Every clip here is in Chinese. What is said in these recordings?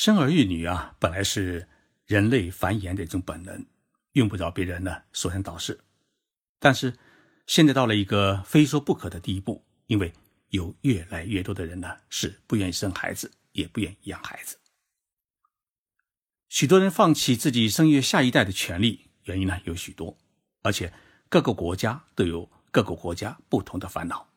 生儿育女啊，本来是人类繁衍的一种本能，用不着别人呢说三道四。但是现在到了一个非说不可的地步，因为有越来越多的人呢是不愿意生孩子，也不愿意养孩子。许多人放弃自己生育下一代的权利，原因呢有许多，而且各个国家都有各个国家不同的烦恼。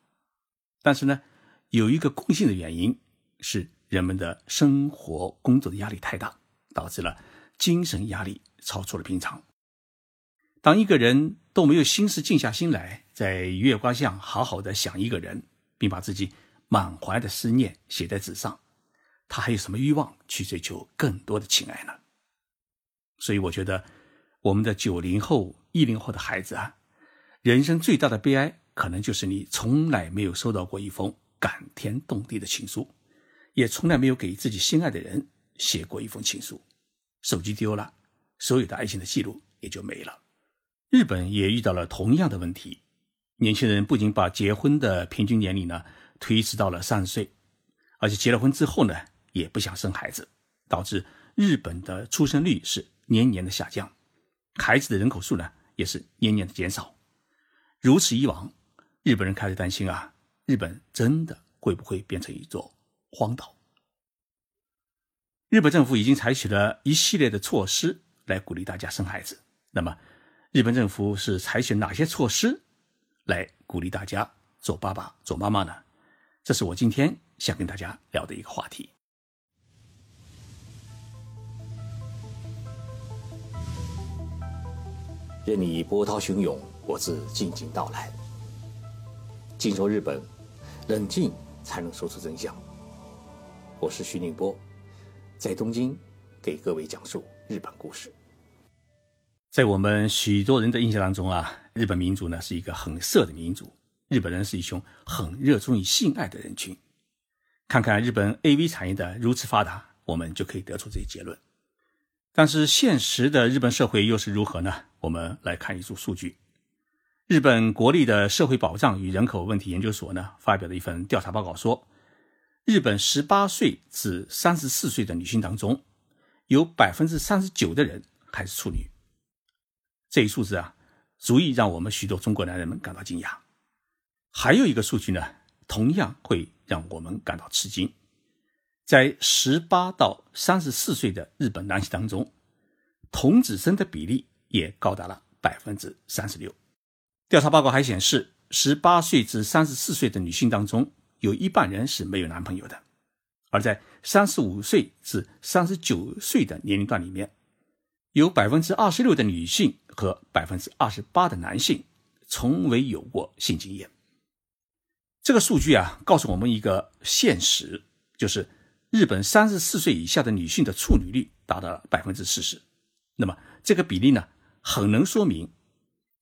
但是呢，有一个共性的原因是。人们的生活工作的压力太大，导致了精神压力超出了平常。当一个人都没有心思静下心来，在月光下好好的想一个人，并把自己满怀的思念写在纸上，他还有什么欲望去追求更多的情爱呢？所以，我觉得我们的九零后、一零后的孩子啊，人生最大的悲哀，可能就是你从来没有收到过一封感天动地的情书。也从来没有给自己心爱的人写过一封情书，手机丢了，所有的爱情的记录也就没了。日本也遇到了同样的问题，年轻人不仅把结婚的平均年龄呢推迟到了三十岁，而且结了婚之后呢也不想生孩子，导致日本的出生率是年年的下降，孩子的人口数呢也是年年的减少。如此以往，日本人开始担心啊，日本真的会不会变成一座？荒岛。日本政府已经采取了一系列的措施来鼓励大家生孩子。那么，日本政府是采取哪些措施来鼓励大家做爸爸、做妈妈呢？这是我今天想跟大家聊的一个话题。任你波涛汹涌，我自静静到来。静说日本，冷静才能说出真相。我是徐宁波，在东京给各位讲述日本故事。在我们许多人的印象当中啊，日本民族呢是一个很色的民族，日本人是一群很热衷于性爱的人群。看看日本 A V 产业的如此发达，我们就可以得出这些结论。但是现实的日本社会又是如何呢？我们来看一组数据：日本国立的社会保障与人口问题研究所呢发表的一份调查报告说。日本十八岁至三十四岁的女性当中，有百分之三十九的人还是处女。这一数字啊，足以让我们许多中国男人们感到惊讶。还有一个数据呢，同样会让我们感到吃惊。在十八到三十四岁的日本男性当中，童子身的比例也高达了百分之三十六。调查报告还显示，十八岁至三十四岁的女性当中，有一半人是没有男朋友的，而在三十五岁至三十九岁的年龄段里面，有百分之二十六的女性和百分之二十八的男性从未有过性经验。这个数据啊，告诉我们一个现实，就是日本三十四岁以下的女性的处女率达到了百分之四十。那么这个比例呢，很能说明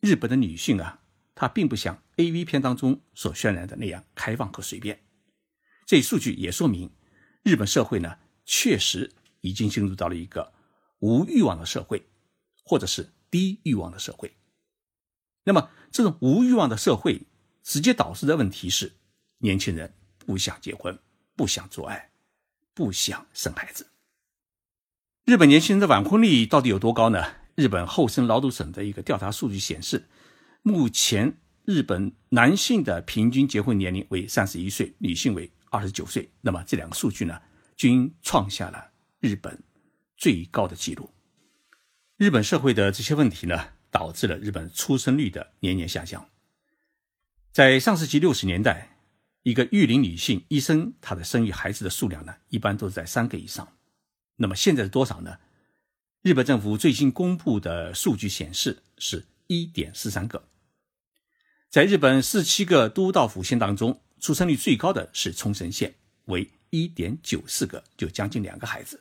日本的女性啊。它并不像 A V 片当中所渲染的那样开放和随便。这一数据也说明，日本社会呢确实已经进入到了一个无欲望的社会，或者是低欲望的社会。那么，这种无欲望的社会直接导致的问题是，年轻人不想结婚，不想做爱，不想生孩子。日本年轻人的晚婚率到底有多高呢？日本厚生劳动省的一个调查数据显示。目前，日本男性的平均结婚年龄为三十一岁，女性为二十九岁。那么这两个数据呢，均创下了日本最高的记录。日本社会的这些问题呢，导致了日本出生率的年年下降。在上世纪六十年代，一个育龄女性一生她的生育孩子的数量呢，一般都是在三个以上。那么现在是多少呢？日本政府最新公布的数据显示是。一点四三个，在日本四七个都道府县当中，出生率最高的是冲绳县，为一点九四个，就将近两个孩子；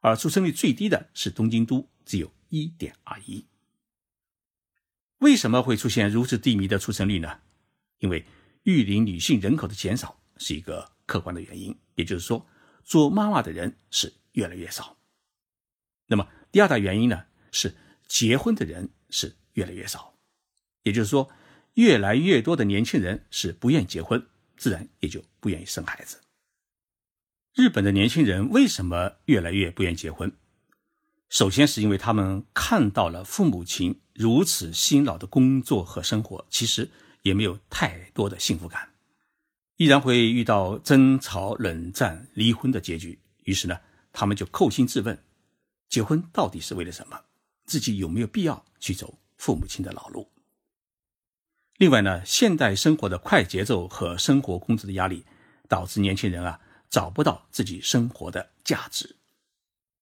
而出生率最低的是东京都，只有一点二一。为什么会出现如此低迷的出生率呢？因为育龄女性人口的减少是一个客观的原因，也就是说，做妈妈的人是越来越少。那么第二大原因呢，是结婚的人是。越来越少，也就是说，越来越多的年轻人是不愿结婚，自然也就不愿意生孩子。日本的年轻人为什么越来越不愿结婚？首先是因为他们看到了父母亲如此辛劳的工作和生活，其实也没有太多的幸福感，依然会遇到争吵、冷战、离婚的结局。于是呢，他们就扣心自问：结婚到底是为了什么？自己有没有必要去走父母亲的老路？另外呢，现代生活的快节奏和生活工资的压力，导致年轻人啊。找不到自己生活的价值，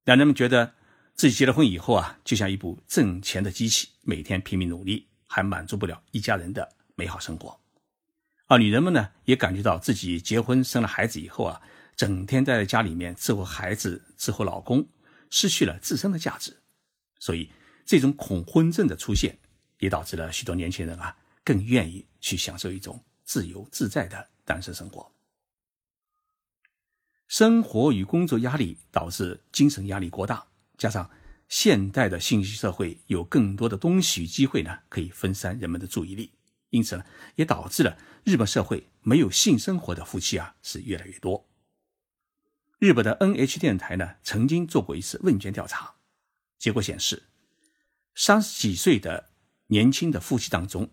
让人们觉得自己结了婚以后啊，就像一部挣钱的机器，每天拼命努力，还满足不了一家人的美好生活。而女人们呢，也感觉到自己结婚生了孩子以后啊，整天待在家里面伺候孩子、伺候老公，失去了自身的价值。所以，这种恐婚症的出现，也导致了许多年轻人啊，更愿意去享受一种自由自在的单身生活。生活与工作压力导致精神压力过大，加上现代的信息社会有更多的东西与机会呢，可以分散人们的注意力，因此呢，也导致了日本社会没有性生活的夫妻啊是越来越多。日本的 NH 电台呢曾经做过一次问卷调查，结果显示，三十几岁的年轻的夫妻当中，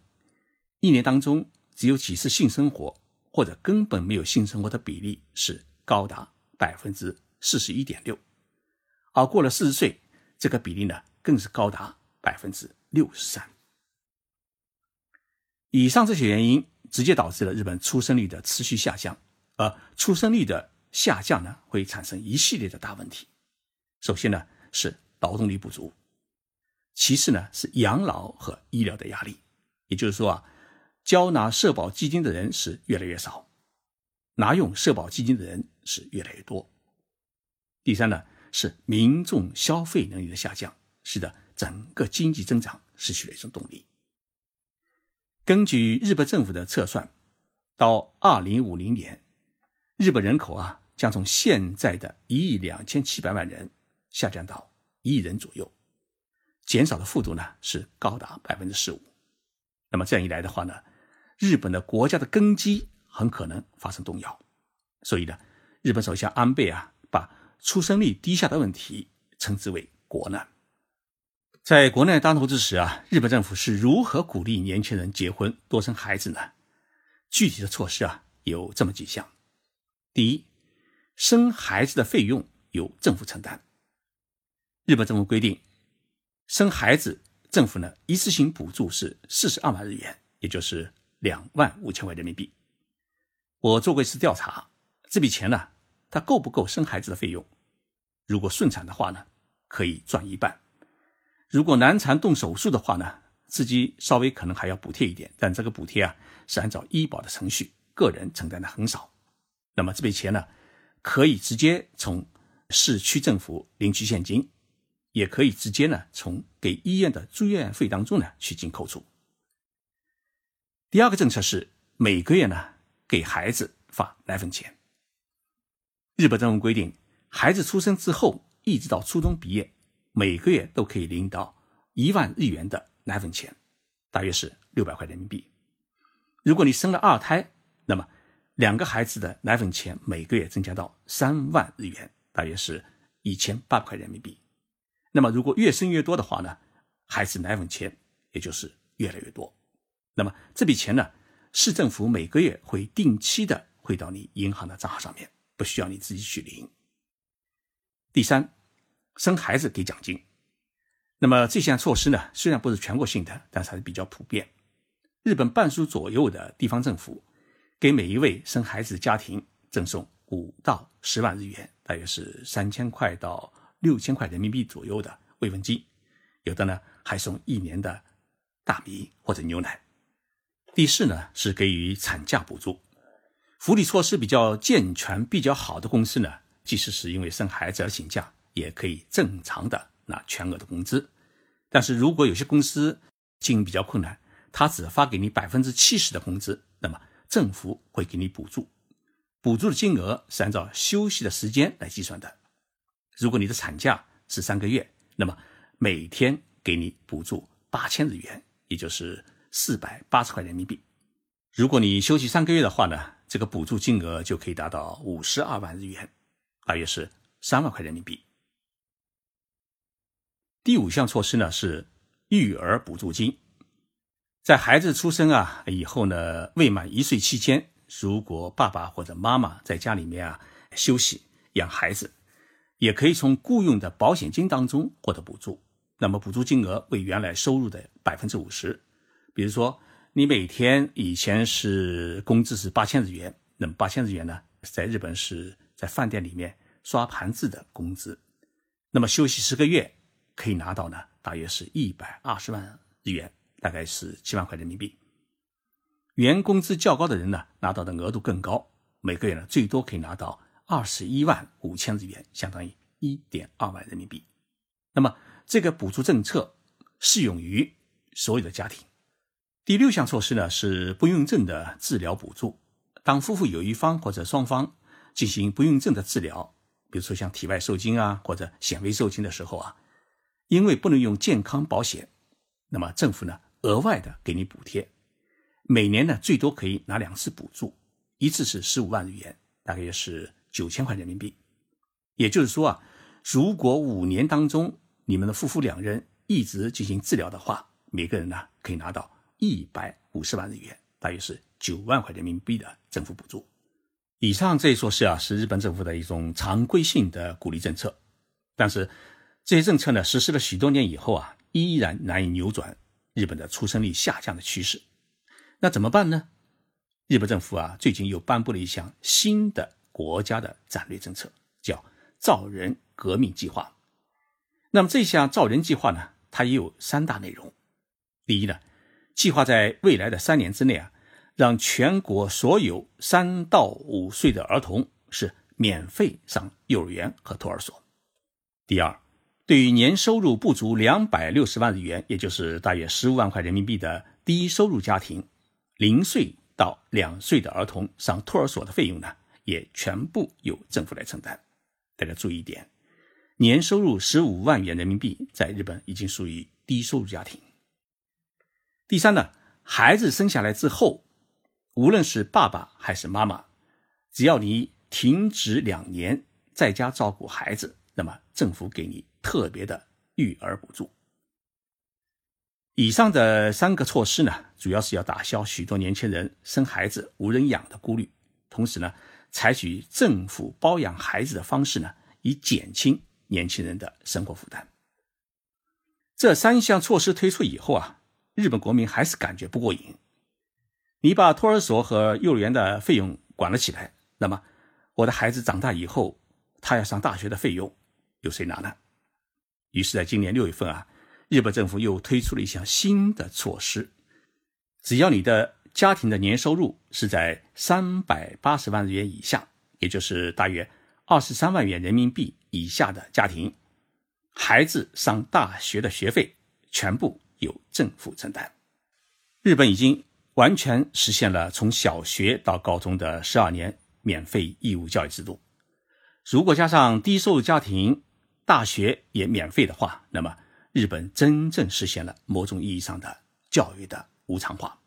一年当中只有几次性生活或者根本没有性生活的比例是。高达百分之四十一点六，而过了四十岁，这个比例呢更是高达百分之六十三。以上这些原因直接导致了日本出生率的持续下降，而出生率的下降呢会产生一系列的大问题。首先呢是劳动力不足，其次呢是养老和医疗的压力，也就是说啊，交纳社保基金的人是越来越少。拿用社保基金的人是越来越多。第三呢，是民众消费能力的下降，使得整个经济增长失去了一种动力。根据日本政府的测算，到二零五零年，日本人口啊将从现在的一亿两千七百万人下降到一亿人左右，减少的幅度呢是高达百分之十五。那么这样一来的话呢，日本的国家的根基。很可能发生动摇，所以呢，日本首相安倍啊，把出生率低下的问题称之为国难。在国难当头之时啊，日本政府是如何鼓励年轻人结婚多生孩子呢？具体的措施啊，有这么几项：第一，生孩子的费用由政府承担。日本政府规定，生孩子政府呢一次性补助是四十二万日元，也就是两万五千块人民币。我做过一次调查，这笔钱呢，它够不够生孩子的费用？如果顺产的话呢，可以赚一半；如果难产动手术的话呢，自己稍微可能还要补贴一点，但这个补贴啊是按照医保的程序，个人承担的很少。那么这笔钱呢，可以直接从市区政府领取现金，也可以直接呢从给医院的住院费当中呢去进行扣除。第二个政策是每个月呢。给孩子发奶粉钱。日本政府规定，孩子出生之后一直到初中毕业，每个月都可以领到一万日元的奶粉钱，大约是六百块人民币。如果你生了二胎，那么两个孩子的奶粉钱每个月增加到三万日元，大约是一千八百块人民币。那么如果越生越多的话呢，孩子奶粉钱也就是越来越多。那么这笔钱呢？市政府每个月会定期的汇到你银行的账号上面，不需要你自己去领。第三，生孩子给奖金。那么这项措施呢，虽然不是全国性的，但是还是比较普遍。日本半数左右的地方政府给每一位生孩子的家庭赠送五到十万日元，大约是三千块到六千块人民币左右的慰问金，有的呢还送一年的大米或者牛奶。第四呢是给予产假补助，福利措施比较健全、比较好的公司呢，即使是因为生孩子而请假，也可以正常的拿全额的工资。但是如果有些公司经营比较困难，他只发给你百分之七十的工资，那么政府会给你补助，补助的金额是按照休息的时间来计算的。如果你的产假是三个月，那么每天给你补助八千日元，也就是。四百八十块人民币，如果你休息三个月的话呢，这个补助金额就可以达到五十二万日元。大约是三万块人民币。第五项措施呢是育儿补助金，在孩子出生啊以后呢，未满一岁期间，如果爸爸或者妈妈在家里面啊休息养孩子，也可以从雇佣的保险金当中获得补助。那么补助金额为原来收入的百分之五十。比如说，你每天以前是工资是八千日元，那么八千日元呢，在日本是在饭店里面刷盘子的工资。那么休息十个月可以拿到呢，大约是一百二十万日元，大概是七万块人民币。原工资较高的人呢，拿到的额度更高，每个月呢最多可以拿到二十一万五千日元，相当于一点二万人民币。那么这个补助政策适用于所有的家庭。第六项措施呢是不孕症的治疗补助。当夫妇有一方或者双方进行不孕症的治疗，比如说像体外受精啊或者显微受精的时候啊，因为不能用健康保险，那么政府呢额外的给你补贴，每年呢最多可以拿两次补助，一次是十五万日元，大概是九千块人民币。也就是说啊，如果五年当中你们的夫妇两人一直进行治疗的话，每个人呢可以拿到。一百五十万日元，大约是九万块人民币的政府补助。以上这一措施啊，是日本政府的一种常规性的鼓励政策。但是这些政策呢，实施了许多年以后啊，依然难以扭转日本的出生率下降的趋势。那怎么办呢？日本政府啊，最近又颁布了一项新的国家的战略政策，叫“造人革命计划”。那么这项造人计划呢，它也有三大内容。第一呢。计划在未来的三年之内啊，让全国所有三到五岁的儿童是免费上幼儿园和托儿所。第二，对于年收入不足两百六十万日元，也就是大约十五万块人民币的低收入家庭，零岁到两岁的儿童上托儿所的费用呢，也全部由政府来承担。大家注意一点，年收入十五万元人民币在日本已经属于低收入家庭。第三呢，孩子生下来之后，无论是爸爸还是妈妈，只要你停职两年，在家照顾孩子，那么政府给你特别的育儿补助。以上的三个措施呢，主要是要打消许多年轻人生孩子无人养的顾虑，同时呢，采取政府包养孩子的方式呢，以减轻年轻人的生活负担。这三项措施推出以后啊。日本国民还是感觉不过瘾。你把托儿所和幼儿园的费用管了起来，那么我的孩子长大以后，他要上大学的费用由谁拿呢？于是，在今年六月份啊，日本政府又推出了一项新的措施：只要你的家庭的年收入是在三百八十万日元以下，也就是大约二十三万元人民币以下的家庭，孩子上大学的学费全部。由政府承担。日本已经完全实现了从小学到高中的十二年免费义务教育制度。如果加上低收入家庭大学也免费的话，那么日本真正实现了某种意义上的教育的无偿化。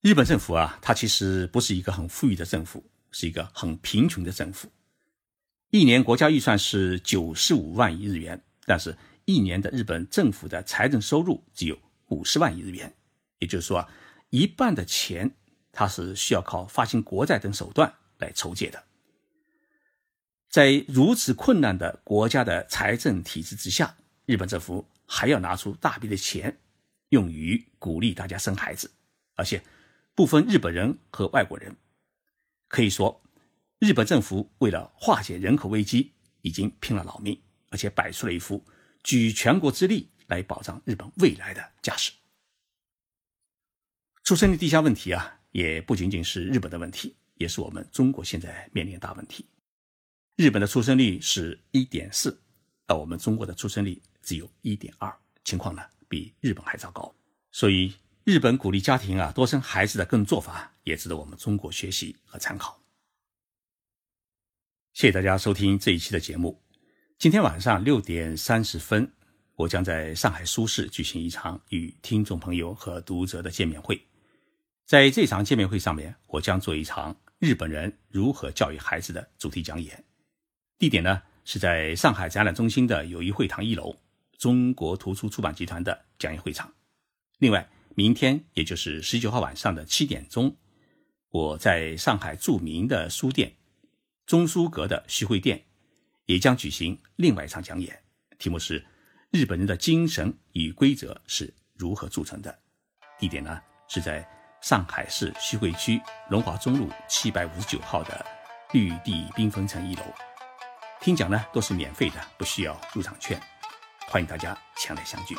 日本政府啊，它其实不是一个很富裕的政府，是一个很贫穷的政府。一年国家预算是九十五万亿日元，但是。一年的日本政府的财政收入只有五十万亿日元，也就是说，一半的钱它是需要靠发行国债等手段来筹借的。在如此困难的国家的财政体制之下，日本政府还要拿出大笔的钱用于鼓励大家生孩子，而且不分日本人和外国人。可以说，日本政府为了化解人口危机，已经拼了老命，而且摆出了一副。举全国之力来保障日本未来的驾驶。出生率低下问题啊，也不仅仅是日本的问题，也是我们中国现在面临的大问题。日本的出生率是一点四，而我们中国的出生率只有一点二，情况呢比日本还糟糕。所以，日本鼓励家庭啊多生孩子的各种做法，也值得我们中国学习和参考。谢谢大家收听这一期的节目。今天晚上六点三十分，我将在上海苏市举行一场与听众朋友和读者的见面会。在这场见面会上面，我将做一场日本人如何教育孩子的主题讲演，地点呢是在上海展览中心的友谊会堂一楼，中国图书出版集团的讲演会场。另外，明天也就是十九号晚上的七点钟，我在上海著名的书店中书阁的徐汇店也将举行另外一场讲演，题目是“日本人的精神与规则是如何铸成的”。地点呢是在上海市徐汇区龙华中路七百五十九号的绿地缤纷城一楼。听讲呢都是免费的，不需要入场券，欢迎大家前来相聚。